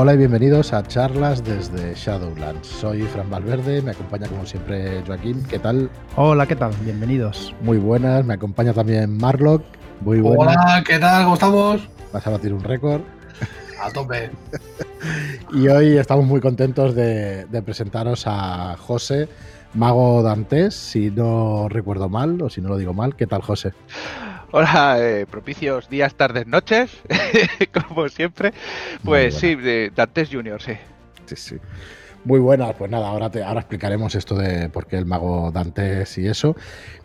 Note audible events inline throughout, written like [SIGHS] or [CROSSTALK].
Hola y bienvenidos a charlas desde Shadowlands. Soy Fran Valverde, me acompaña como siempre Joaquín. ¿Qué tal? Hola, ¿qué tal? Bienvenidos. Muy buenas, me acompaña también Marlock. Muy buenas. Hola, ¿qué tal? ¿Cómo estamos? Vas a batir un récord. A tope. [LAUGHS] y hoy estamos muy contentos de, de presentaros a José, Mago Dantes, si no recuerdo mal o si no lo digo mal. ¿Qué tal, José? Hola, eh, propicios días, tardes, noches, [LAUGHS] como siempre. Pues sí, de Dantes Junior, sí. Sí, sí. Muy buenas, pues nada, ahora, te, ahora explicaremos esto de por qué el mago Dantes y eso.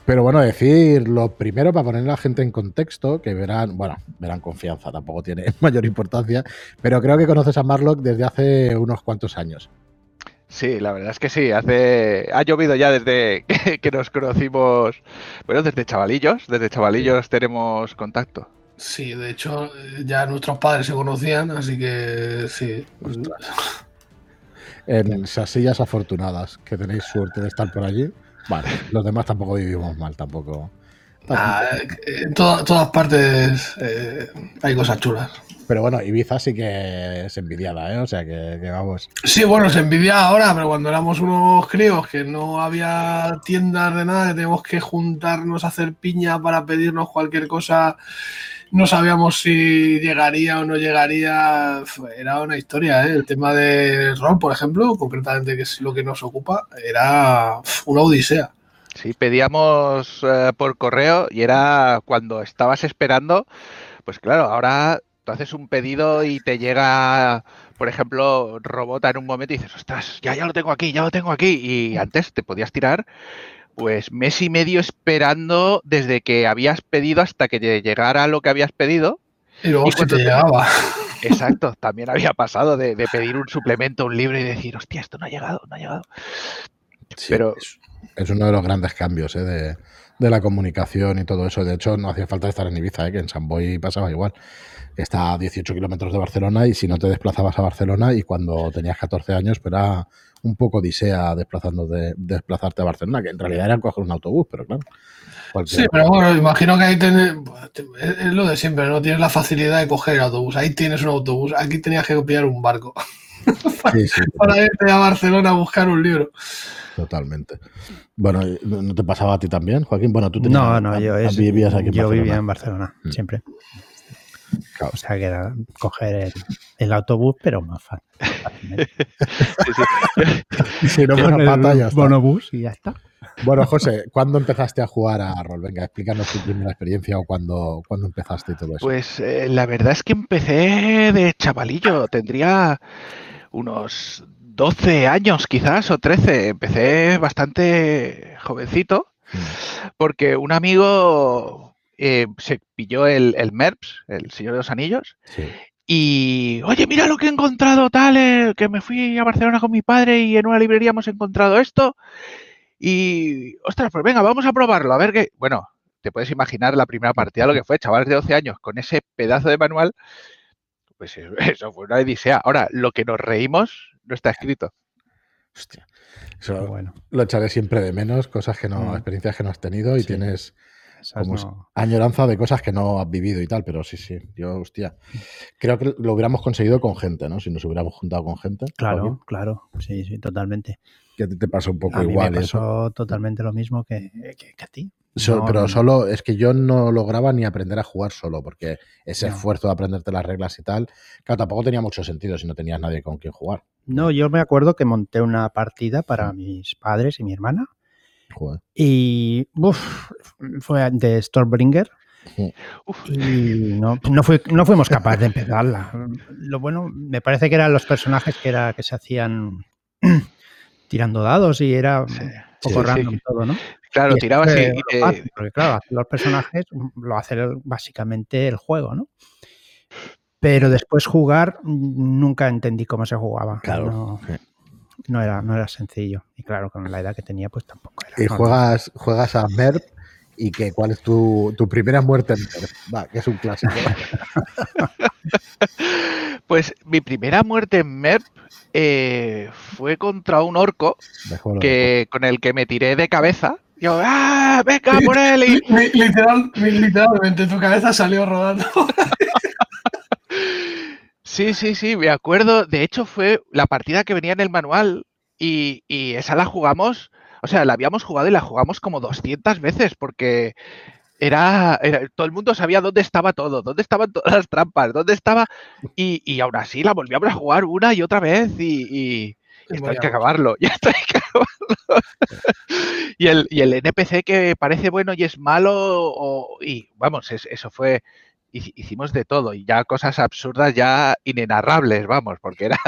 Pero bueno, decir lo primero para poner a la gente en contexto, que verán, bueno, verán confianza, tampoco tiene [LAUGHS] mayor importancia, pero creo que conoces a Marlock desde hace unos cuantos años. Sí, la verdad es que sí. Hace ha llovido ya desde [LAUGHS] que, nos conocimos, bueno, desde chavalillos, desde chavalillos tenemos contacto. Sí, de hecho ya nuestros padres se conocían, así que sí. En esas sillas afortunadas, que tenéis suerte de estar por allí. Vale, los demás tampoco vivimos mal, tampoco. Ah, en todas partes eh, hay cosas chulas. Pero bueno, Ibiza sí que es envidiada, ¿eh? O sea que, vamos. Sí, bueno, se envidia ahora, pero cuando éramos unos críos que no había tiendas de nada, que teníamos que juntarnos a hacer piña para pedirnos cualquier cosa, no sabíamos si llegaría o no llegaría. Era una historia, ¿eh? El tema del rol, por ejemplo, concretamente, que es lo que nos ocupa, era una odisea. Sí, pedíamos eh, por correo y era cuando estabas esperando, pues claro, ahora tú haces un pedido y te llega, por ejemplo, Robota en un momento y dices, ostras, ya, ya lo tengo aquí, ya lo tengo aquí. Y antes te podías tirar pues mes y medio esperando desde que habías pedido hasta que llegara lo que habías pedido. Y luego se te llegaba. [LAUGHS] Exacto, también había pasado de, pedir un suplemento, un libro y decir, hostia, esto no ha llegado, no ha llegado. Pero es, uno de los grandes cambios ¿eh? de, de, la comunicación y todo eso. De hecho, no hacía falta estar en Ibiza, ¿eh? que en San Boy pasaba igual está a 18 kilómetros de Barcelona y si no te desplazabas a Barcelona y cuando tenías 14 años, pues era un poco disea desplazando de, desplazarte a Barcelona, que en realidad era coger un autobús, pero claro. Sí, pero bueno, imagino que ahí tenés, es lo de siempre, no tienes la facilidad de coger el autobús, ahí tienes un autobús, aquí tenías que copiar un barco [LAUGHS] [LAUGHS] para, irte a Barcelona a buscar un libro. Totalmente. Bueno, ¿no te pasaba a ti también, Joaquín? Bueno, tú tenías, No, no, yo, vivías aquí yo vivía en Barcelona, mm. siempre. O sea, que era coger el, autobús, pero más fácil. [LAUGHS] [LAUGHS] si no, pues bonobús y ya está. Bueno, José, ¿cuándo empezaste a jugar a rol? Venga, explícanos tu primera experiencia o cuándo, cuándo empezaste y todo eso. Pues eh, la verdad es que empecé de chavalillo, tendría unos 12 años quizás o 13. Empecé bastante jovencito mm. porque un amigo eh, se pilló el, el, MERPS, el Señor de los Anillos, y, oye, mira lo que he encontrado, tal, eh, que me fui a Barcelona con mi padre y en una librería hemos encontrado esto. Y, ostras, pues venga, vamos a probarlo, a ver qué. Bueno, te puedes imaginar la primera partida, lo que fue, chavales de 12 años, con ese pedazo de manual, pues [LAUGHS] eso fue una odisea. Ahora, lo que nos reímos no está escrito. Hostia. Eso bueno. lo echaré siempre de menos, cosas que no, mm. experiencias que no has tenido y tienes como añoranza de cosas que no has vivido y tal, pero sí, sí, yo, hostia, creo que lo hubiéramos conseguido con gente, ¿no? Si nos hubiéramos juntado con gente. Claro, claro, sí, sí, totalmente. Que te, pasó un poco igual. me pasó totalmente lo mismo que, a ti. pero solo es que yo no lograba ni aprender a jugar solo, porque ese esfuerzo de aprenderte las reglas y tal, claro, tampoco tenía mucho sentido si no tenías nadie con quien jugar. No, yo me acuerdo que monté una partida para mis padres y mi hermana y fue de Stormbringer. Y no, no, fuimos capaces de empezarla. Lo bueno, me parece que eran los personajes que, era, que se hacían tirando dados y era un poco random todo, ¿no? Claro, tirabas y, Porque claro, los personajes lo hace básicamente el juego, ¿no? Pero después jugar nunca entendí cómo se jugaba. Claro no era, no era sencillo. Y claro, con la edad que tenía, pues tampoco era. Y juegas, juegas a MERP y que cuál es tu, primera muerte en MERP. Va, que es un clásico. [LAUGHS] pues mi primera muerte en MERP eh, fue contra un orco que, con el que me tiré de cabeza. Yo, ¡ah! ¡Venga por él! Y... [LAUGHS] Literal, literalmente tu cabeza salió rodando. [LAUGHS] Sí, sí, sí, me acuerdo. De hecho, fue la partida que venía en el manual y, esa la jugamos, o sea, la habíamos jugado y la jugamos como 200 veces porque era, todo el mundo sabía dónde estaba todo, dónde estaban todas las trampas, dónde estaba y, y aún así la volvíamos a jugar una y otra vez y, esto hay que acabarlo, [LAUGHS] ya hay que acabarlo. y, el, y el NPC que parece bueno y es malo, y vamos, eso fue, hicimos de todo y ya cosas absurdas, ya inenarrables, vamos, porque era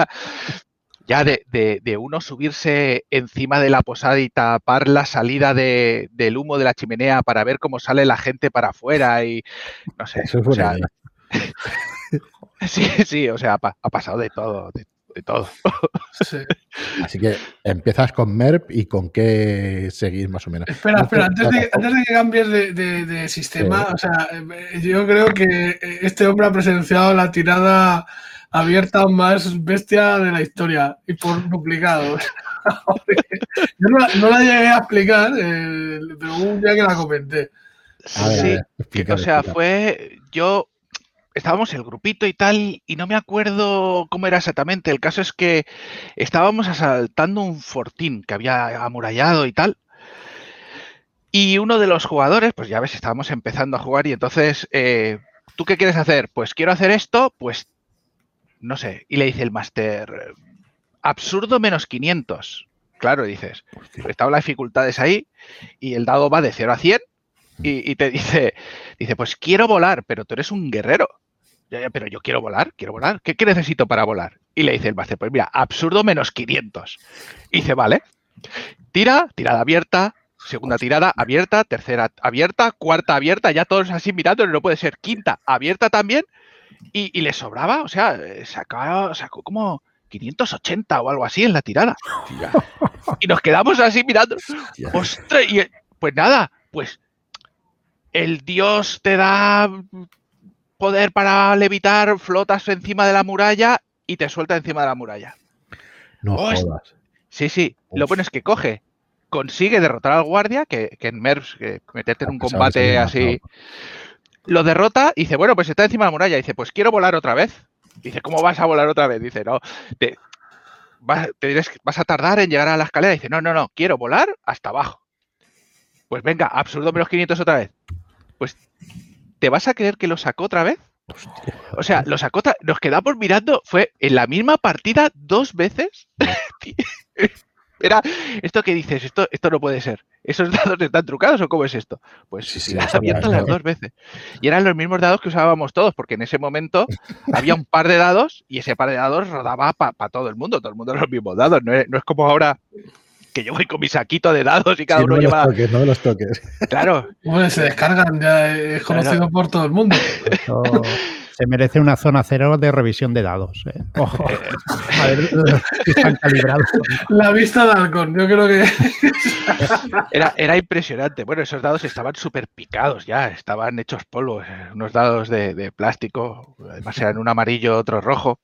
ya de, de, uno subirse encima de la posada y tapar la salida de, del humo de la chimenea para ver cómo sale la gente para afuera y no sé. Eso o sea, [LAUGHS] sí, sí, o sea, ha, pasado de todo, de, todo. [LAUGHS] Así que empiezas con MERP y con qué seguir más o menos. Espera, espera, antes de, antes de que cambies de, de sistema, o sea, yo creo que este hombre ha presenciado la tirada abierta más bestia de la historia y por duplicado. [LAUGHS] Yo no la, llegué a explicar, eh, pero un día que la comenté. Sí, o sea, fue yo estábamos el grupito y tal, y no me acuerdo cómo era exactamente. El caso es que estábamos asaltando un fortín que había amurallado y tal. Y uno de los jugadores, pues ya ves, estábamos empezando a jugar y entonces, eh, ¿tú qué quieres hacer? Pues quiero hacer esto, pues no sé. Y le dice el máster, absurdo menos 500. Claro, dices, están las dificultades ahí y el dado va de 0 a 100 y, y, te dice, dice, pues quiero volar, pero tú eres un guerrero pero yo quiero volar, quiero volar. ¿Qué, necesito para volar? Y le dice el máster, pues mira, absurdo menos 500. Y dice, vale. Tira, tirada abierta, segunda tirada abierta, tercera abierta, cuarta abierta, ya todos así mirando, no puede ser. Quinta abierta también. Y, le sobraba, o sea, sacó, sacó como 580 o algo así en la tirada. [LAUGHS] Y nos quedamos así mirando. Ostras, y pues nada, pues el dios te da poder para levitar, flotas encima de la muralla y te suelta encima de la muralla. No jodas. Sí, sí. Lo bueno es que coge, consigue derrotar al guardia, que, en MERS, meterte en un combate así, lo derrota y dice, bueno, pues está encima de la muralla. dice, pues quiero volar otra vez. dice, ¿cómo vas a volar otra vez? Dice, no, te, vas, vas a tardar en llegar a la escalera. dice, no, no, no, quiero volar hasta abajo. Pues venga, absurdo menos 500 otra vez. Pues ¿te vas a creer que lo sacó otra vez? O sea, lo sacó, nos quedamos mirando, fue en la misma partida dos veces. [LAUGHS] Era esto que dices, esto, esto no puede ser. ¿Esos dados están trucados o cómo es esto? Pues sí, sí, abierto las dos veces. Y eran los mismos dados que usábamos todos, porque en ese momento había un par de dados y ese par de dados rodaba para todo el mundo, todo el mundo los mismos dados. No es, no es como ahora que yo voy con mi saquito de dados y cada uno lleva. Los toques, no los toques. Claro. Bueno, se descargan, ya es conocido por todo el mundo. se merece una zona cero de revisión de dados. ¿eh? Ojo. [LAUGHS] A ver, están calibrados. La vista de halcón, yo creo que. Era, era impresionante. Bueno, esos dados estaban súper picados ya, estaban hechos polvo. Eh, unos dados de, de plástico, además eran un amarillo, otro rojo.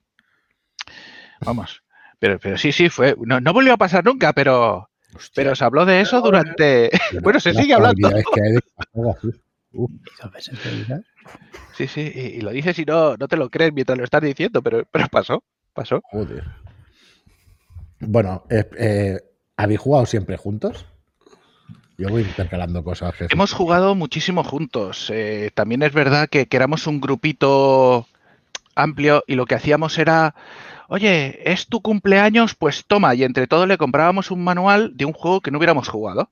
Vamos. Pero, pero sí, sí, fue. No, no volvió a pasar nunca, pero. Pero se habló de eso durante. [LAUGHS] bueno, se sigue hablando. [LAUGHS] Sí, sí, y, lo dices y no, no te lo crees mientras lo estás diciendo, pero, pero pasó, pasó. Joder. Bueno, eh, eh, ¿habéis jugado siempre juntos? Yo voy intercalando cosas. Hemos jugado muchísimo juntos. Eh, también es verdad que, que éramos un grupito amplio y lo que hacíamos era oye, es tu cumpleaños, pues toma, y entre todos le comprábamos un manual de un juego que no hubiéramos jugado.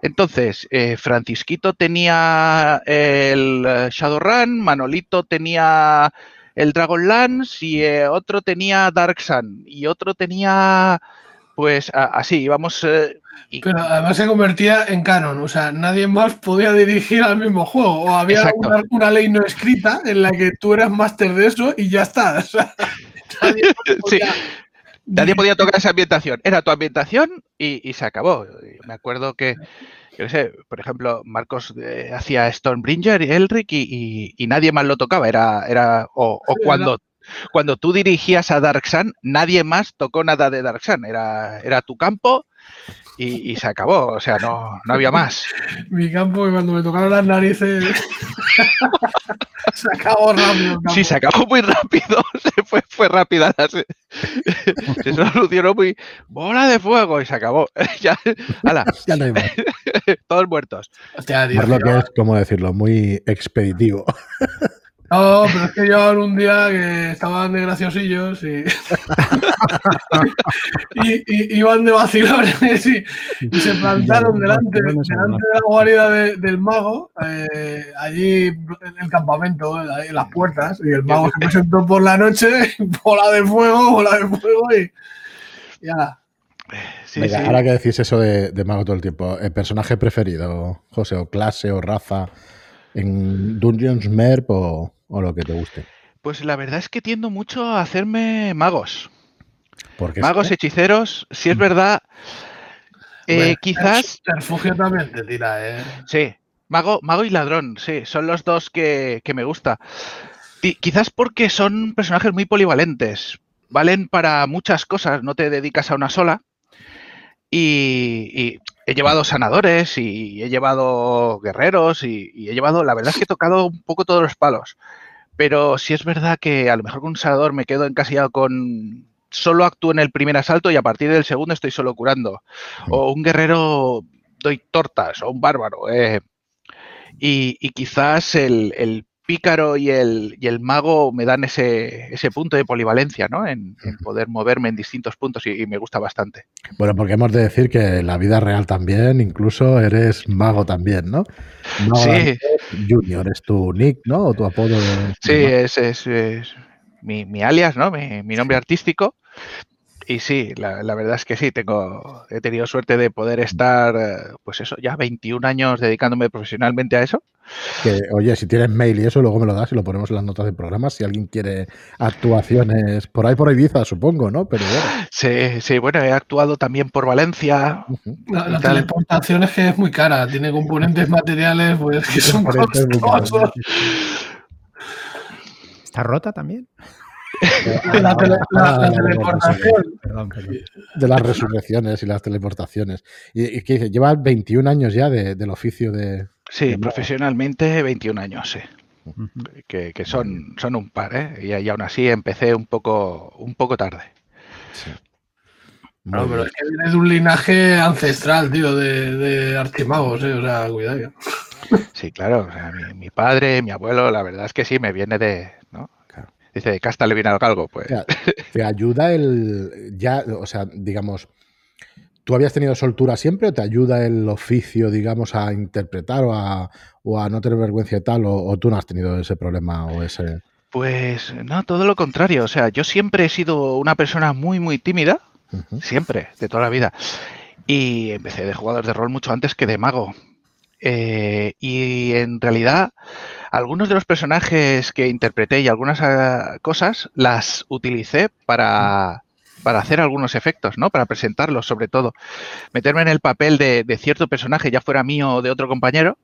Entonces, eh, Francisquito tenía el eh, Shadowrun, Manolito tenía el Dragonlance y eh, otro tenía Dark Sun y otro tenía, pues así, íbamos... Pero además se convertía en canon, o sea, nadie más podía dirigir al mismo juego. O había una, ley no escrita en la que tú eras máster de eso y ya está. O sea, [LAUGHS] [LAUGHS] Nadie podía, tocar esa ambientación. Era tu ambientación y, se acabó. Me acuerdo que, yo sé, por ejemplo, Marcos eh, hacía Stormbringer y Elric y, nadie más lo tocaba. Era, era o, cuando, cuando tú dirigías a Dark Sun, nadie más tocó nada de Dark Sun. Era, era tu campo y, se acabó, o sea, no, no había más. Mi campo, cuando me tocaron las narices, [LAUGHS] se acabó rápido. Sí, se acabó muy rápido, [LAUGHS] se fue, fue rápida, se, se, solucionó muy... Bola de fuego y se acabó. [LAUGHS] ya, ya no hay más. Todos muertos. Hostia, lo que es, como decirlo, muy expeditivo. No, pero es que llevaban un día que estaban de graciosillos y, [LAUGHS] y, iban de vacilones y, se plantaron delante, delante de la guarida del mago, eh, allí en el campamento, en las puertas, y el mago se presentó por la noche, [LAUGHS] bola de fuego, bola de fuego y ya. Ahora que decís eso de, de, mago todo el tiempo, ¿el personaje preferido, José, o clase o raza en Dungeons Merp o, o lo que te guste? Pues la verdad es que tiendo mucho a hacerme magos. magos, hechiceros, si es mm. verdad, eh, quizás... refugio también te tira, ¿eh? Sí, mago, mago y ladrón, sí, son los dos que, me gusta. quizás porque son personajes muy polivalentes, valen para muchas cosas, no te dedicas a una sola. Y, he llevado sanadores y he llevado guerreros y, he llevado, la verdad es que he tocado un poco todos los palos. Pero sí es verdad que a lo mejor con un sanador me quedo encasillado con solo actúo en el primer asalto y a partir del segundo estoy solo curando. O un guerrero doy tortas, o un bárbaro. Eh. Y, quizás el pícaro y el, y el mago me dan ese, ese punto de polivalencia, ¿no? En, poder moverme en distintos puntos y, me gusta bastante. Bueno, porque hemos de decir que en la vida real también, incluso eres mago también, ¿no? sí. Junior es tu nick, ¿no? O tu apodo. sí, es, es, mi, mi, alias, ¿no? Mi, mi nombre artístico. Y sí, la, verdad es que sí, tengo, he tenido suerte de poder estar, eh, pues eso, ya 21 años dedicándome profesionalmente a eso. Que, oye, si tienes mail y eso, luego me lo das y lo ponemos en las notas del programa. Si alguien quiere actuaciones por ahí por Ibiza, supongo, ¿no? Pero bueno. Sí, sí, bueno, he actuado también por Valencia. La, teleportación es que es muy cara, tiene componentes materiales pues, que son costosos. [LAUGHS] ¿Está rota también? De la, teleportación. De las resurrecciones y las teleportaciones. ¿Y, qué dice? Lleva 21 años ya del oficio de. Sí, profesionalmente 21 años, sí. Que, son, son un par, ¿eh? Y, aún así empecé un poco, un poco tarde. No, pero es que viene de un linaje ancestral, tío, de, de archimagos, ¿eh? O sea, cuidado. Sí, claro. mi, padre, mi abuelo, la verdad es que sí, me viene de, Dice, de casta le viene al galgo, pues. Te ayuda el. Ya, o sea, digamos. ¿Tú habías tenido soltura siempre o te ayuda el oficio, digamos, a interpretar o a, o a no tener vergüenza y tal? O, tú no has tenido ese problema o ese.? Pues no, todo lo contrario. O sea, yo siempre he sido una persona muy, muy tímida. Siempre, de toda la vida. Y empecé de jugador de rol mucho antes que de mago. Eh, y en realidad algunos de los personajes que interpreté y algunas ah, cosas las utilicé para, para hacer algunos efectos, ¿no? Para presentarlos, sobre todo. Meterme en el papel de, cierto personaje, ya fuera mío o de otro compañero,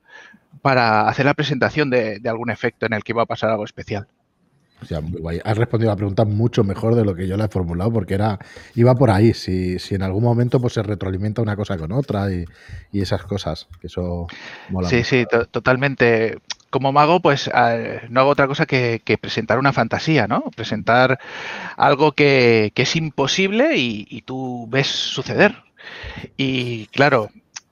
para hacer la presentación de, algún efecto en el que iba a pasar algo especial. O sea, has respondido a la pregunta mucho mejor de lo que yo la he formulado, porque era iba por ahí. Si, si en algún momento pues se retroalimenta una cosa con otra y, esas cosas, que eso mola. Sí, sí, totalmente como mago, pues no hago otra cosa que, presentar una fantasía, ¿no? Presentar algo que, es imposible y, tú ves suceder. Y claro,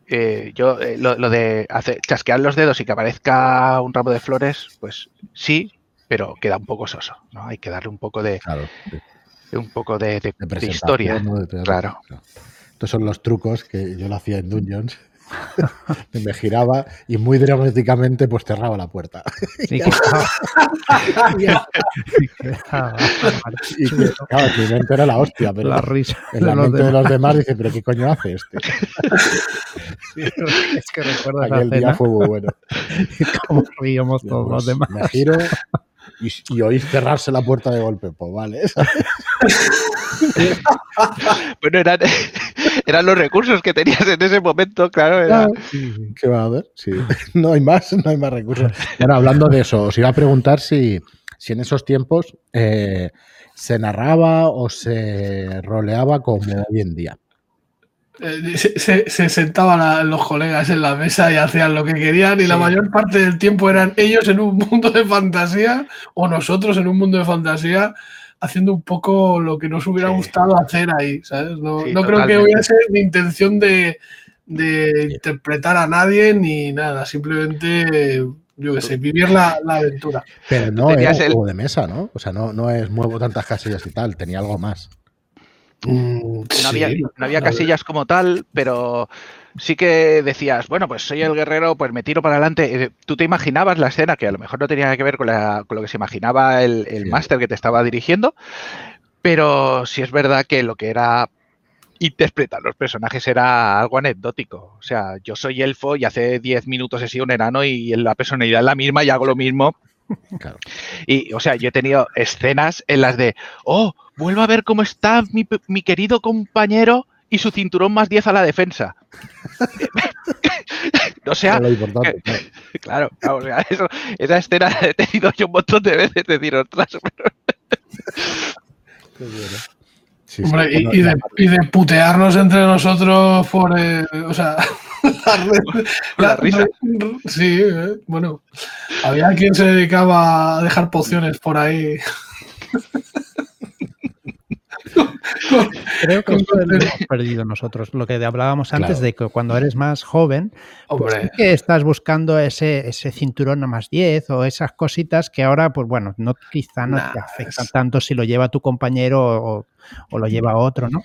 eh, yo eh, lo, de hacer, chasquear los dedos y que aparezca un ramo de flores, pues sí, pero queda un poco soso, ¿no? Hay que darle un poco de, un poco de, historia, claro. Estos son los trucos que yo lo hacía en Dungeons [LAUGHS] me giraba y muy dramáticamente pues cerraba la puerta. [LAUGHS] [LAUGHS] y que, claro, mi mente era la hostia, pero la risa en la mente de los demás dice, pero ¿qué coño hace este? es que recuerdo Aquel día fue muy bueno. Como ríamos todos los demás. Me giro y, y oís cerrarse la puerta de golpe, pues vale. [LAUGHS] bueno, eran, [LAUGHS] eran, los recursos que tenías en ese momento, claro. Era... ¿Qué va a haber? Sí. [LAUGHS] No hay más, no hay más recursos. Bueno, hablando de eso, os iba a preguntar si, si en esos tiempos eh, se narraba o se roleaba como hoy en día. Eh, se, sentaban los colegas en la mesa y hacían lo que querían y la mayor parte del tiempo eran ellos en un mundo de fantasía o nosotros en un mundo de fantasía haciendo un poco lo que nos hubiera gustado hacer ahí, ¿sabes? No, creo que hubiese mi intención de, interpretar a nadie ni nada, simplemente yo qué sé, vivir la, aventura. Pero no es un juego de mesa, ¿no? O sea, no, no es muevo tantas casillas y tal, tenía algo más. Mm, no, había, casillas como tal, pero sí que decías, bueno, pues soy el guerrero, pues me tiro para adelante. Eh, tú te imaginabas la escena, que a lo mejor no tenía que ver con, lo que se imaginaba el, máster que te estaba dirigiendo, pero sí es verdad que lo que era interpretar los personajes era algo anecdótico. O sea, yo soy elfo y hace 10 minutos he sido un enano y la personalidad es la misma y hago lo mismo y, o sea, yo he tenido escenas en las de, oh, vuelvo a ver cómo está mi, querido compañero y su cinturón más 10 a la defensa. [LAUGHS] o sea, [LAUGHS] claro, esa escena he tenido yo un montón de veces decir, ostras, y, de, putearnos entre nosotros por. Eh, o sea, [LAUGHS] la, risa. Sí, eh, bueno. Había quien se dedicaba a dejar pociones por ahí. Creo que eso lo hemos perdido nosotros. Lo que hablábamos antes de que cuando eres más joven, pues que estás buscando ese, ese cinturón a más 10 o esas cositas que ahora, pues bueno, no, quizá no te afectan tanto si lo lleva tu compañero o, lo lleva otro, ¿no?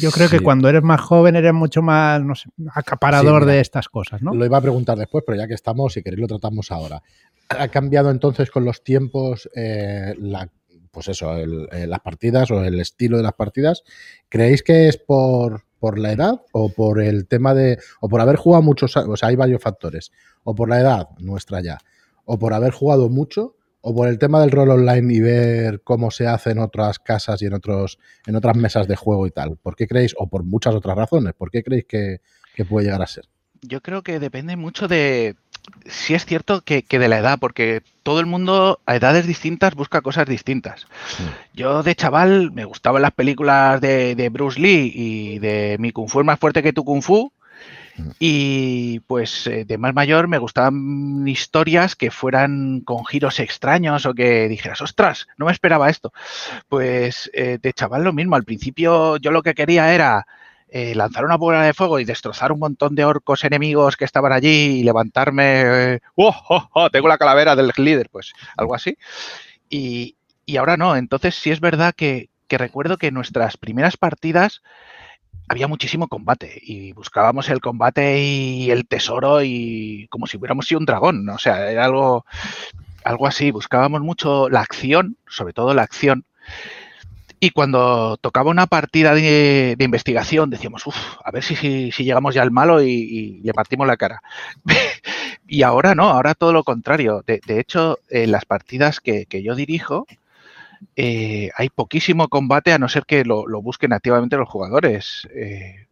Yo creo que cuando eres más joven eres mucho más no sé, acaparador de estas cosas, ¿no? Lo iba a preguntar después, pero ya que estamos, si queréis lo tratamos ahora. ¿Ha cambiado entonces con los tiempos eh, la pues eso, eh, las partidas o el estilo de las partidas, ¿creéis que es por, por la edad o por el tema de, o por haber jugado muchos, o sea, hay varios factores, o por la edad nuestra ya, o por haber jugado mucho, o por el tema del rol online y ver cómo se hace en otras casas y en otros, en otras mesas de juego y tal? ¿Por qué creéis, o por muchas otras razones, por qué creéis que puede llegar a ser? Yo creo que depende mucho de, sí es cierto que, de la edad, porque todo el mundo a edades distintas busca cosas distintas. Yo de chaval me gustaban las películas de, Bruce Lee y de Mi Kung Fu es más fuerte que tu Kung Fu. Y pues eh, de más mayor me gustaban historias que fueran con giros extraños o que dijeras, ostras, no me esperaba esto. Pues eh, de chaval lo mismo, al principio yo lo que quería era eh, lanzar una bola de fuego y destrozar un montón de orcos enemigos que estaban allí y levantarme, ¡oh, oh, oh! Tengo la calavera del líder, pues algo así. Y, ahora no, entonces sí es verdad que, recuerdo que nuestras primeras partidas había muchísimo combate y buscábamos el combate y el tesoro y como si hubiéramos sido un dragón, o sea, era algo, algo así, buscábamos mucho la acción, sobre todo la acción, y cuando tocaba una partida de, investigación, decíamos, uff, a ver si, si, llegamos ya al malo y, le partimos la cara. [LAUGHS] y ahora no, ahora todo lo contrario. De, hecho, en las partidas que, yo dirijo, eh, hay poquísimo combate a no ser que lo, busquen activamente los jugadores. Eh,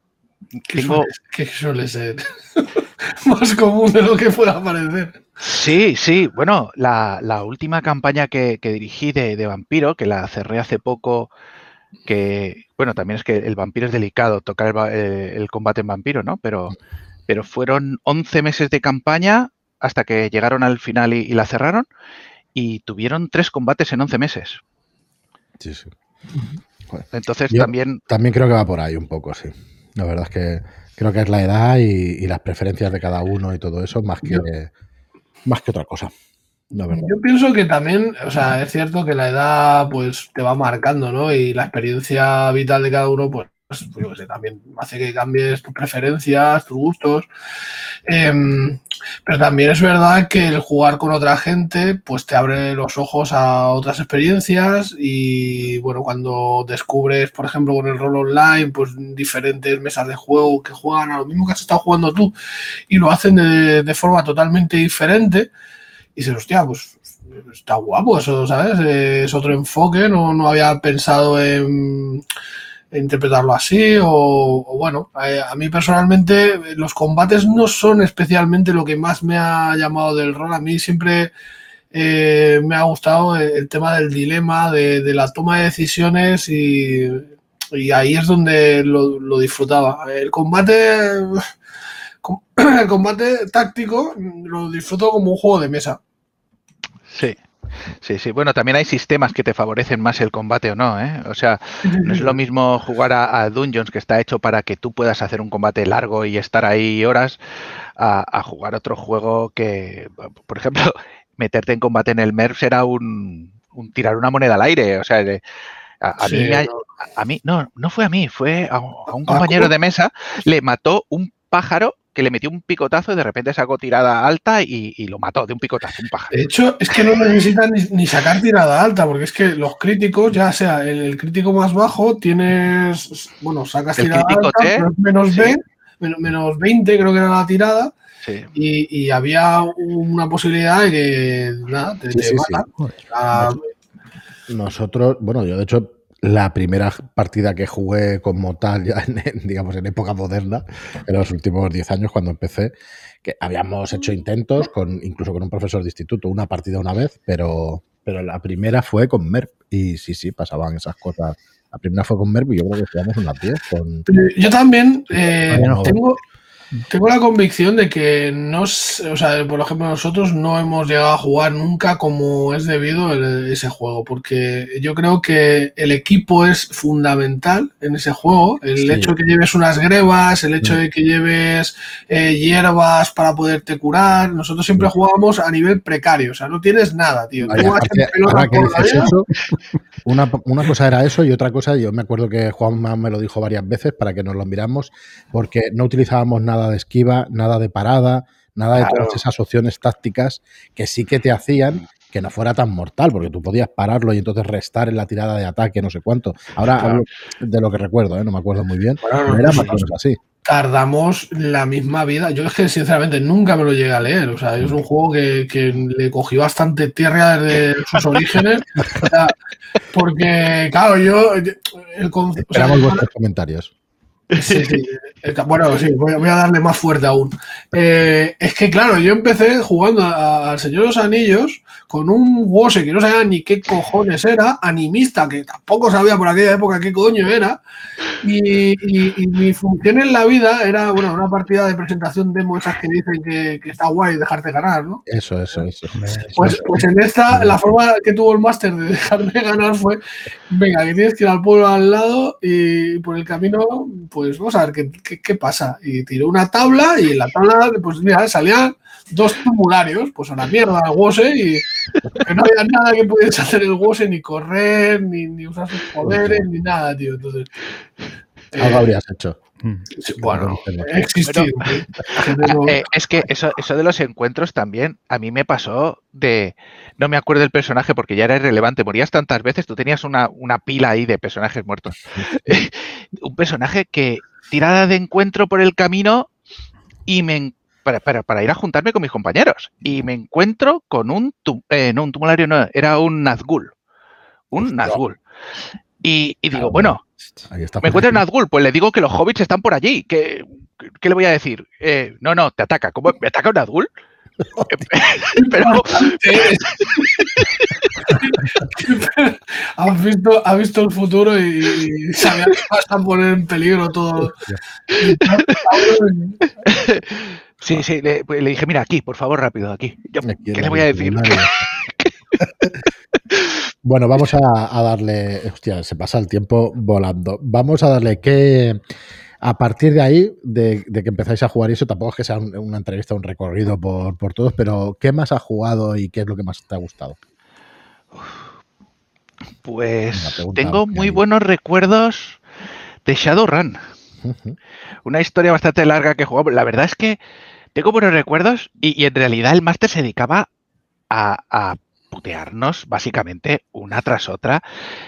¿Qué, suele, ser? [LAUGHS] Más común de lo que pueda parecer. Sí, sí. Bueno, la, última campaña que, dirigí de, Vampiro, que la cerré hace poco, que, bueno, también es que el vampiro es delicado, tocar el, combate en vampiro, ¿no? Pero, pero fueron 11 meses de campaña hasta que llegaron al final y, la cerraron y tuvieron tres combates en 11 meses. Sí, sí. Entonces también... También creo que va por ahí un poco, sí. La verdad es que creo que es la edad y, las preferencias de cada uno y todo eso, más que, más que otra cosa. Yo pienso que también, o sea, es cierto que la edad pues te va marcando, ¿no? Y la experiencia vital de cada uno, pues pues, yo sé, también hace que cambies tus preferencias, tus gustos. Em, pero también es verdad que el jugar con otra gente, pues te abre los ojos a otras experiencias y bueno, cuando descubres, por ejemplo, con el rol online, pues diferentes mesas de juego que juegan a lo mismo que has estado jugando tú y lo hacen de, forma totalmente diferente y dices, hostia, pues está guapo eso, ¿sabes? Es otro enfoque, no, no había pensado en interpretarlo así o, bueno, eh, a, mí personalmente los combates no son especialmente lo que más me ha llamado del rol, a mí siempre eh, me ha gustado el, tema del dilema, de, la toma de decisiones y, y ahí es donde lo, disfrutaba. El combate, [SIGHS] [CLEARS THROAT] el combate táctico lo disfruto como un juego de mesa. Sí. Sí, sí. Bueno, también hay sistemas que te favorecen más el combate o no, ¿eh? O sea, no es lo mismo jugar a, Dungeons, que está hecho para que tú puedas hacer un combate largo y estar ahí horas, a, jugar otro juego que, por ejemplo, [LAUGHS] meterte en combate en el MERP será un, tirar una moneda al aire. O sea, a, mí, a, mí, no, no fue a mí, fue a, un compañero de mesa, le mató un pájaro que le metió un picotazo y de repente sacó tirada alta y, lo mató de un picotazo, un pájaro. De hecho, es que no necesitan ni, sacar tirada alta, porque es que los críticos, ya sea el, crítico más bajo, tienes, bueno, sacas tirada alta, menos, menos, 20 creo que era la tirada, y, había una posibilidad de que, nada, te, Nosotros, bueno, yo de hecho la primera partida que jugué como tal, ya en, digamos, en época moderna, en los últimos 10 años cuando empecé, que habíamos hecho intentos, con incluso con un profesor de instituto, una partida una vez, pero, pero la primera fue con MERP. Y sí, sí, pasaban esas cosas. La primera fue con MERP y yo creo que jugamos unas 10. Con... Yo también eh, tengo, tengo la convicción de que no, o sea, por ejemplo, nosotros no hemos llegado a jugar nunca como es debido ese juego, porque yo creo que el equipo es fundamental en ese juego. El hecho de que lleves unas grebas, el hecho mm. de que lleves eh, hierbas para poderte curar. Nosotros siempre mm. jugábamos a nivel precario, o sea, no tienes nada, tío. una, una, cosa era eso y otra cosa, yo me acuerdo que Juan me lo dijo varias veces para que nos lo miramos, porque no utilizábamos nada de esquiva, nada de parada, nada de todas esas opciones tácticas que sí que te hacían que no fuera tan mortal, porque tú podías pararlo y entonces restar en la tirada de ataque, no sé cuánto. Ahora de lo que recuerdo, ¿eh? no me acuerdo muy bien, era más así. Tardamos la misma vida. Yo es que sinceramente nunca me lo llegué a leer. O sea, es un juego que, le cogí bastante tierra desde sus orígenes. porque, claro, yo. El, Esperamos vuestros comentarios. Sí, sí. Bueno, sí, voy, a darle más fuerte aún. Eh, es que, claro, yo empecé jugando al Señor de los Anillos con un Wose que no sabía ni qué cojones era, animista, que tampoco sabía por aquella época qué coño era, y, mi función en la vida era, bueno, una partida de presentación demo esas que dicen que, está guay dejarte ganar, ¿no? Eso, eso, eso. Pues, pues en esta, la forma que tuvo el máster de dejarme ganar fue, venga, que tienes que ir al pueblo al lado y por el camino, pues vamos a ver qué, qué, pasa. Y tiró una tabla y en la tabla, pues mira, salían dos tumularios, pues a la mierda el Wose y que no había nada que pudiese hacer el Wose, ni correr, ni, usar sus poderes, ni nada, tío. Entonces. Algo eh, habrías hecho. bueno, existido. Eh, es que eso, eso de los encuentros también a mí me pasó de. No me acuerdo del personaje porque ya era irrelevante. Morías tantas veces, tú tenías una, una pila ahí de personajes muertos. [LAUGHS] un personaje que tirada de encuentro por el camino y me para, para, para, ir a juntarme con mis compañeros. Y me encuentro con un, eh, no, un tumulario, no, era un Nazgul. Un Nazgul. Y, digo, bueno, me encuentro en Nazgul, pues le digo que los hobbits están por allí. ¿Qué, qué le voy a decir? Eh, no, no, te ataca. ¿Cómo? ¿Me ataca un Nazgul? [LAUGHS] Pero... [LAUGHS] ¿Has, visto, ha visto el futuro y, sabía que vas a poner en peligro todo. [LAUGHS] Sí, sí, pues, le, dije, mira, aquí, por favor, rápido, aquí. ¿Qué le voy a decir? [LAUGHS] bueno, vamos a, darle. Hostia, se pasa el tiempo volando. Vamos a darle que. A partir de ahí, de, que empezáis a jugar, y eso tampoco es que sea una entrevista, un recorrido por, por todos, pero ¿qué más has jugado y qué es lo que más te ha gustado? Pues tengo muy buenos recuerdos de Shadowrun. Una historia bastante larga que jugamos. La verdad es que tengo buenos recuerdos y, en realidad el máster se dedicaba a, putearnos básicamente una tras otra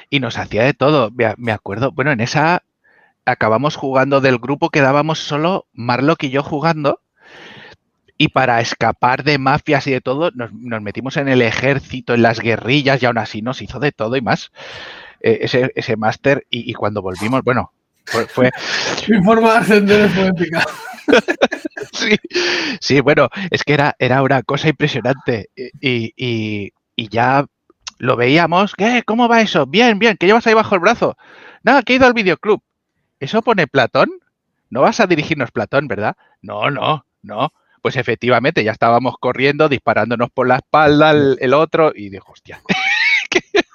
y nos hacía de todo. Me, acuerdo, bueno, en esa acabamos jugando del grupo, quedábamos solo Marlock y yo jugando y para escapar de mafias y de todo nos, metimos en el ejército, en las guerrillas y aún así nos hizo de todo y más eh, ese máster y, cuando volvimos, bueno, fue, Mi forma de ascender es poética. [LAUGHS] sí, sí, bueno, es que era, era una cosa impresionante y, ya lo veíamos. ¿Qué? ¿Cómo va eso? Bien, bien, ¿qué llevas ahí bajo el brazo? Nada, que he ido al videoclub. ¿Eso pone Platón? No vas a dirigirnos Platón, ¿verdad? No, no, no. Pues efectivamente, ya estábamos corriendo, disparándonos por la espalda el, otro, y dijo, hostia.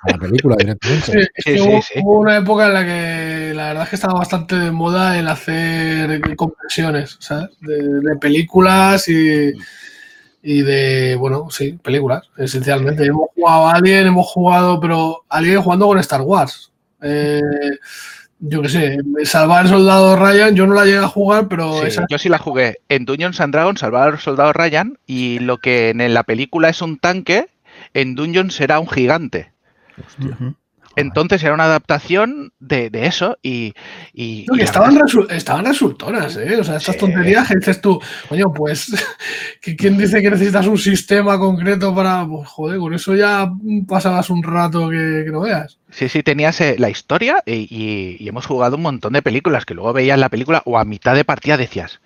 A la película directamente. Sí, hubo, una época en la que la verdad es que estaba bastante de moda el hacer conversiones, ¿sabes? De, películas y, y, de, bueno, sí, películas, esencialmente. Hemos jugado a Alien, hemos jugado, pero Alien jugando con Star Wars. Eh, yo qué sé, salvar al soldado Ryan, yo no la llegué a jugar, pero yo sí la jugué en Dungeons and Dragons, salvar al soldado Ryan, y lo que en la película es un tanque, en Dungeons será un gigante. Hostia. Entonces era una adaptación de, eso y... y, estaban, estaban resultonas, ¿eh? O sea, estas tonterías que dices tú, coño, pues, [LAUGHS] ¿quién dice que necesitas un sistema concreto para... Pues, joder, con eso ya pasabas un rato que, no veas. Sí, sí, tenías eh, la historia y, y, hemos jugado un montón de películas que luego veías la película o a mitad de partida decías,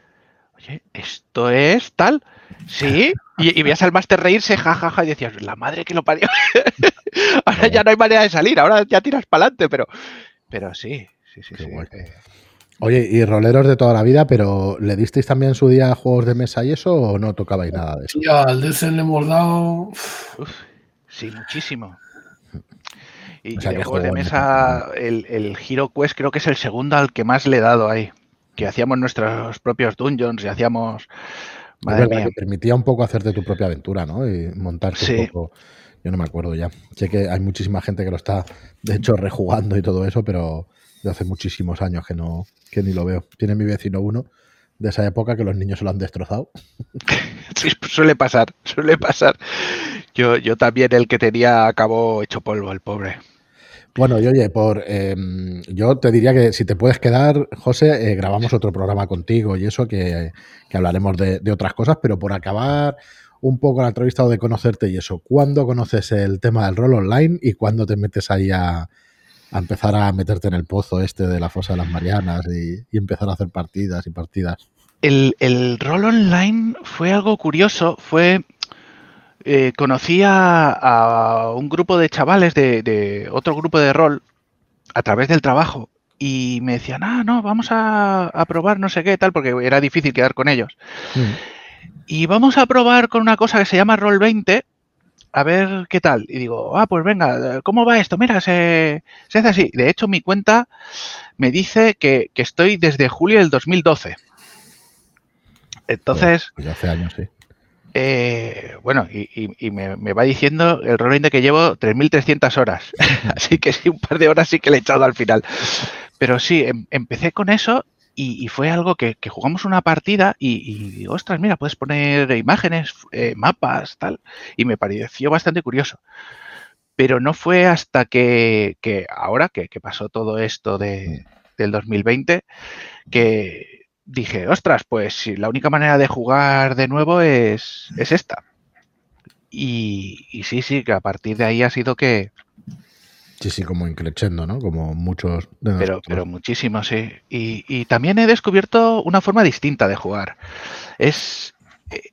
oye, esto es tal... Sí, y, veías al máster reírse, jajaja, y decías, la madre que lo parió. [LAUGHS] ahora ya no hay manera de salir, ahora ya tiras para adelante, pero, pero sí, sí, sí. sí eh. Oye, y roleros de toda la vida, pero ¿le disteis también su día a juegos de mesa y eso o no tocabais nada de eso? Sí, al Desen le hemos dado. sí, muchísimo. Y, de juegos de mesa, el, el Hero Quest creo que es el segundo al que más le he dado ahí. Que hacíamos nuestros propios dungeons y hacíamos que permitía un poco hacerte tu propia aventura, ¿no? Y montarte un poco. Yo no me acuerdo ya. Sé que hay muchísima gente que lo está, de hecho, rejugando y todo eso, pero de hace muchísimos años que no, que ni lo veo. Tiene mi vecino uno de esa época que los niños se lo han destrozado. [LAUGHS] Sí, suele pasar, suele pasar. Yo, yo también el que tenía acabó hecho polvo, el pobre. Bueno, y oye, por, em, yo te diría que si te puedes quedar, José, eh, grabamos otro programa contigo y eso, que, hablaremos de, otras cosas, pero por acabar un poco la entrevista o de conocerte y eso, ¿cuándo conoces el tema del rol online y cuándo te metes ahí a, empezar a meterte en el pozo este de la fosa de las Marianas y, empezar a hacer partidas y partidas? El, el rol online fue algo curioso, fue eh, conocí a, un grupo de chavales de, otro grupo de rol a través del trabajo y me decían, ah, no, vamos a, probar no sé qué tal, porque era difícil quedar con ellos. Mm. Y vamos a probar con una cosa que se llama Roll 20, a ver qué tal. Y digo, ah, pues venga, ¿cómo va esto? Mira, se, hace así. De hecho, mi cuenta me dice que, estoy desde julio del 2012. Entonces... Pues hace años, sí. Eh, bueno, y, me, va diciendo el rol de que llevo 3.300 horas. [LAUGHS] Así que sí, un par de horas sí que le he echado al final. Pero sí, em, empecé con eso y, fue algo que, jugamos una partida y, digo, ostras, mira, puedes poner imágenes, eh, mapas, tal. Y me pareció bastante curioso. Pero no fue hasta que, ahora, que, pasó todo esto de, del 2020, que dije, ostras, pues si la única manera de jugar de nuevo es, es esta. Y, sí, sí, que a partir de ahí ha sido que... Sí, sí, como increchendo, ¿no? Como muchos de pero, pero muchísimo, sí. Y, también he descubierto una forma distinta de jugar. Es... Eh,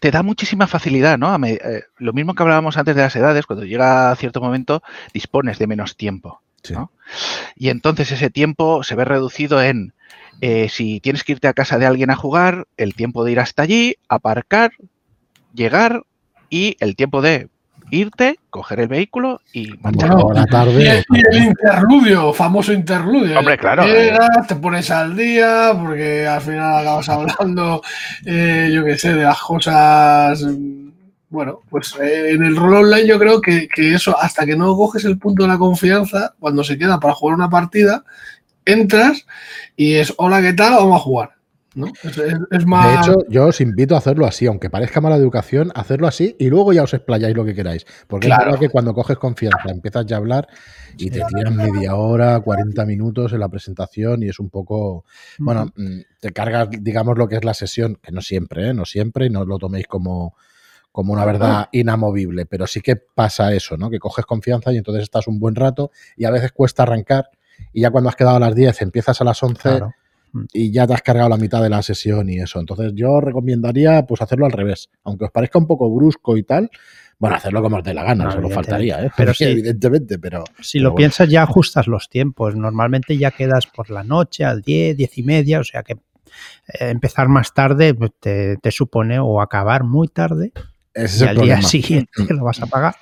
te da muchísima facilidad, ¿no? Eh, lo mismo que hablábamos antes de las edades, cuando llega a cierto momento dispones de menos tiempo. Y entonces ese tiempo se ve reducido en eh, si tienes que irte a casa de alguien a jugar, el tiempo de ir hasta allí, aparcar, llegar y el tiempo de irte, coger el vehículo y marchar. la tarde. Y, el interludio, famoso interludio. Hombre, claro. Eh. te pones al día porque al final acabas [LAUGHS] hablando, eh, yo qué sé, de las cosas. Bueno, pues en el rol online yo creo que, que, eso, hasta que no coges el punto de la confianza, cuando se queda para jugar una partida, entras y es, hola, ¿qué tal? Vamos a jugar. ¿no? Es, más... De hecho, yo os invito a hacerlo así, aunque parezca mala educación, hacerlo así y luego ya os explayáis lo que queráis. Porque claro. es verdad que cuando coges confianza empiezas ya a hablar y te tiran media hora, 40 minutos en la presentación y es un poco, bueno, mm, te cargas, digamos, lo que es la sesión, que no siempre, ¿eh? no siempre, y no lo toméis como, como una verdad inamovible, pero sí que pasa eso, ¿no? Que coges confianza y entonces estás un buen rato y a veces cuesta arrancar y ya cuando has quedado a las 10 empiezas a las 11 mm. y ya te has cargado la mitad de la sesión y eso. Entonces yo recomendaría pues hacerlo al revés. Aunque os parezca un poco brusco y tal, Bueno, hacerlo como te la gana, eso no faltaría, ¿eh? Pero [LAUGHS] sí, evidentemente, pero... Si lo piensas ya ajustas los tiempos. Normalmente ya quedas por la noche, al 10, 10 y media, o sea que eh, empezar más tarde pues, te, supone o acabar muy tarde ese y al día [LAUGHS] siguiente lo vas a pagar.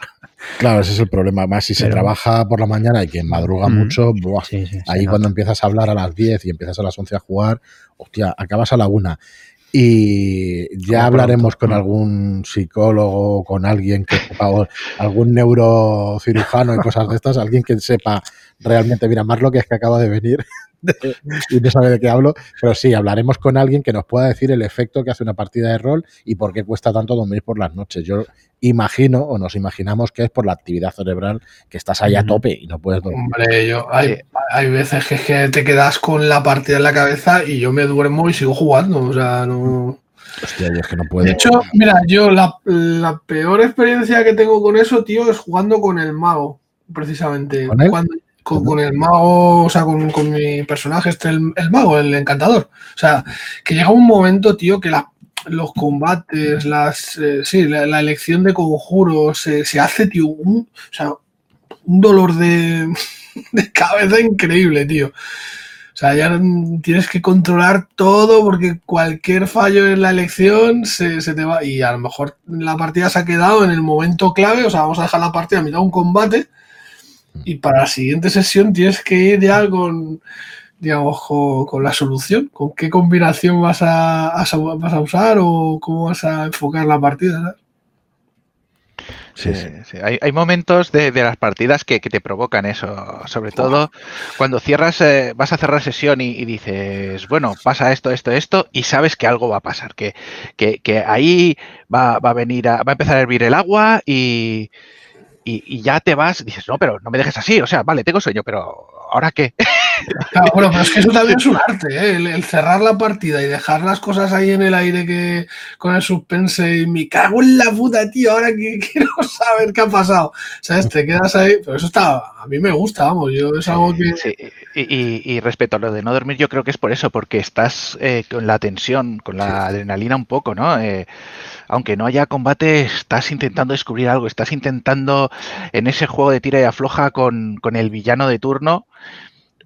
Claro, ese es el problema. Más si se trabaja por la mañana y quien madruga mucho, ahí cuando empiezas a hablar a las 10 y empiezas a las 11 a jugar, hostia, acabas a la una. Y ya hablaremos con algún psicólogo, con alguien que sepa, algún neurocirujano y cosas de estas, alguien que sepa realmente, mira, más lo que es que acaba de venir [LAUGHS] y no sabe de qué hablo, pero sí, hablaremos con alguien que nos pueda decir el efecto que hace una partida de rol y por qué cuesta tanto dormir por las noches. Yo imagino o nos imaginamos que es por la actividad cerebral que estás ahí a tope y no puedes dormir. Hombre, yo, hay, hay veces que, que te quedas con la partida en la cabeza y yo me duermo y sigo jugando, o sea, no... Hostia, es que no puedo. De hecho, mira, yo la, la, peor experiencia que tengo con eso, tío, es jugando con el mago, precisamente. Cuando, con, el mago, o sea, con, mi personaje, este, el, mago, el encantador. O sea, que llega un momento, tío, que los combates, las, eh, sí, la, elección de conjuros se, hace, tío, un, o sea, un dolor [LAUGHS] de, cabeza increíble, tío. O sea, ya tienes que controlar todo porque cualquier fallo en la elección se, se, te va. Y a lo mejor la partida se ha quedado en el momento clave. O sea, vamos a dejar la partida a mitad de un combate y para la siguiente sesión tienes que ir ya con, digamos, con, la solución, con qué combinación vas a, vas a usar o cómo vas a enfocar la partida. Sí, sí. Hay, momentos de, las partidas que, te provocan eso. Sobre todo cuando cierras, eh, vas a cerrar sesión y, dices, bueno, pasa esto, esto, esto, y sabes que algo va a pasar, que, que, ahí va, va, a venir a, va a empezar a hervir el agua y, y, ya te vas, dices, no, pero no me dejes así, o sea, vale, tengo sueño, pero ¿ahora qué? [LAUGHS] Claro, bueno, pero es que eso también es un arte, ¿eh? el, cerrar la partida y dejar las cosas ahí en el aire que con el suspense y me cago en la puta, tío, ahora que [LAUGHS] quiero saber qué ha pasado. ¿Sabes? Te quedas ahí, pero eso está, a mí me gusta, vamos, yo es algo que... Sí. Y, y, respecto a lo de no dormir, yo creo que es por eso, porque estás eh, con la tensión, con la adrenalina un poco, ¿no? Eh, aunque no haya combate, estás intentando descubrir algo, estás intentando en ese juego de tira y afloja con, con el villano de turno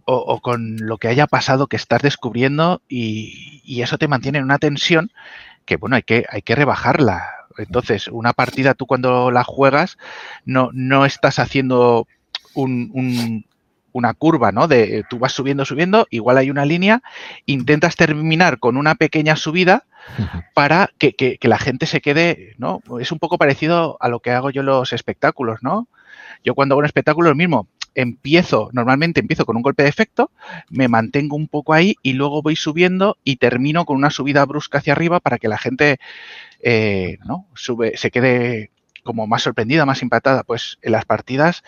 o, con lo que haya pasado que estás descubriendo y, y, eso te mantiene en una tensión que, bueno, hay que, hay que rebajarla. Entonces, una partida tú cuando la juegas no, no estás haciendo un, una curva, ¿no? De tú vas subiendo, subiendo, igual hay una línea, intentas terminar con una pequeña subida para que, la gente se quede, ¿no? Es un poco parecido a lo que hago yo en los espectáculos, ¿no? Yo cuando hago un espectáculo lo mismo, empiezo, normalmente empiezo con un golpe de efecto, me mantengo un poco ahí y luego voy subiendo y termino con una subida brusca hacia arriba para que la gente, eh, ¿no? Sube, se quede como más sorprendida, más impactada. Pues en las partidas,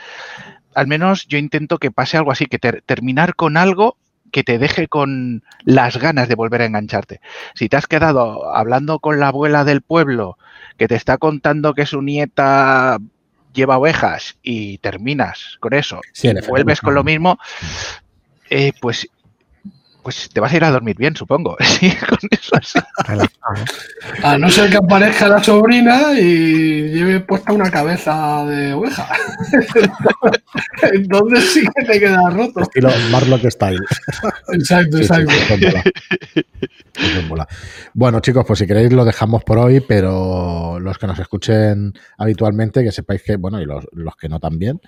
al menos yo intento que pase algo así, que terminar con algo que te deje con las ganas de volver a engancharte. Si te has quedado hablando con la abuela del pueblo que te está contando que su nieta lleva ovejas y terminas con eso, y vuelves con lo mismo, eh, pues pues te vas a ir a dormir bien, supongo. [LAUGHS] Sí, con eso así. A no ser que aparezca la sobrina y lleve puesta una cabeza de oveja. [LAUGHS] Entonces sí que te queda roto. Estilo Marlock Style. Exacto, exacto. bueno, chicos, pues si queréis lo dejamos por hoy, pero los que nos escuchen habitualmente, que sepáis que, bueno, y los, los que no también,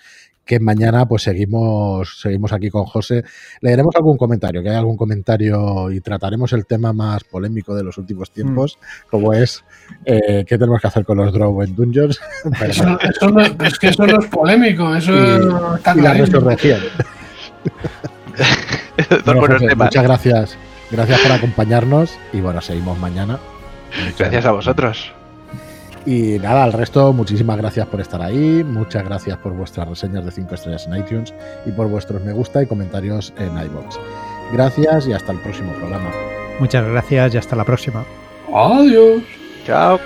que mañana pues seguimos, seguimos aquí con José. Leeremos algún comentario, que hay algún comentario y trataremos el tema más polémico de los últimos tiempos, mm. como es eh, qué tenemos que hacer con los Draw en Dungeons. Eso, no, es que eso no es polémico, eso está y la resurrección. [LAUGHS] muchas gracias. Gracias por acompañarnos y bueno, seguimos mañana. gracias a vosotros. Y nada, al resto, muchísimas gracias por estar ahí, muchas gracias por vuestras reseñas de 5 estrellas en iTunes y por vuestros me gusta y comentarios en iBox. Gracias y hasta el próximo programa. Muchas gracias y hasta la próxima. Adiós. Chao.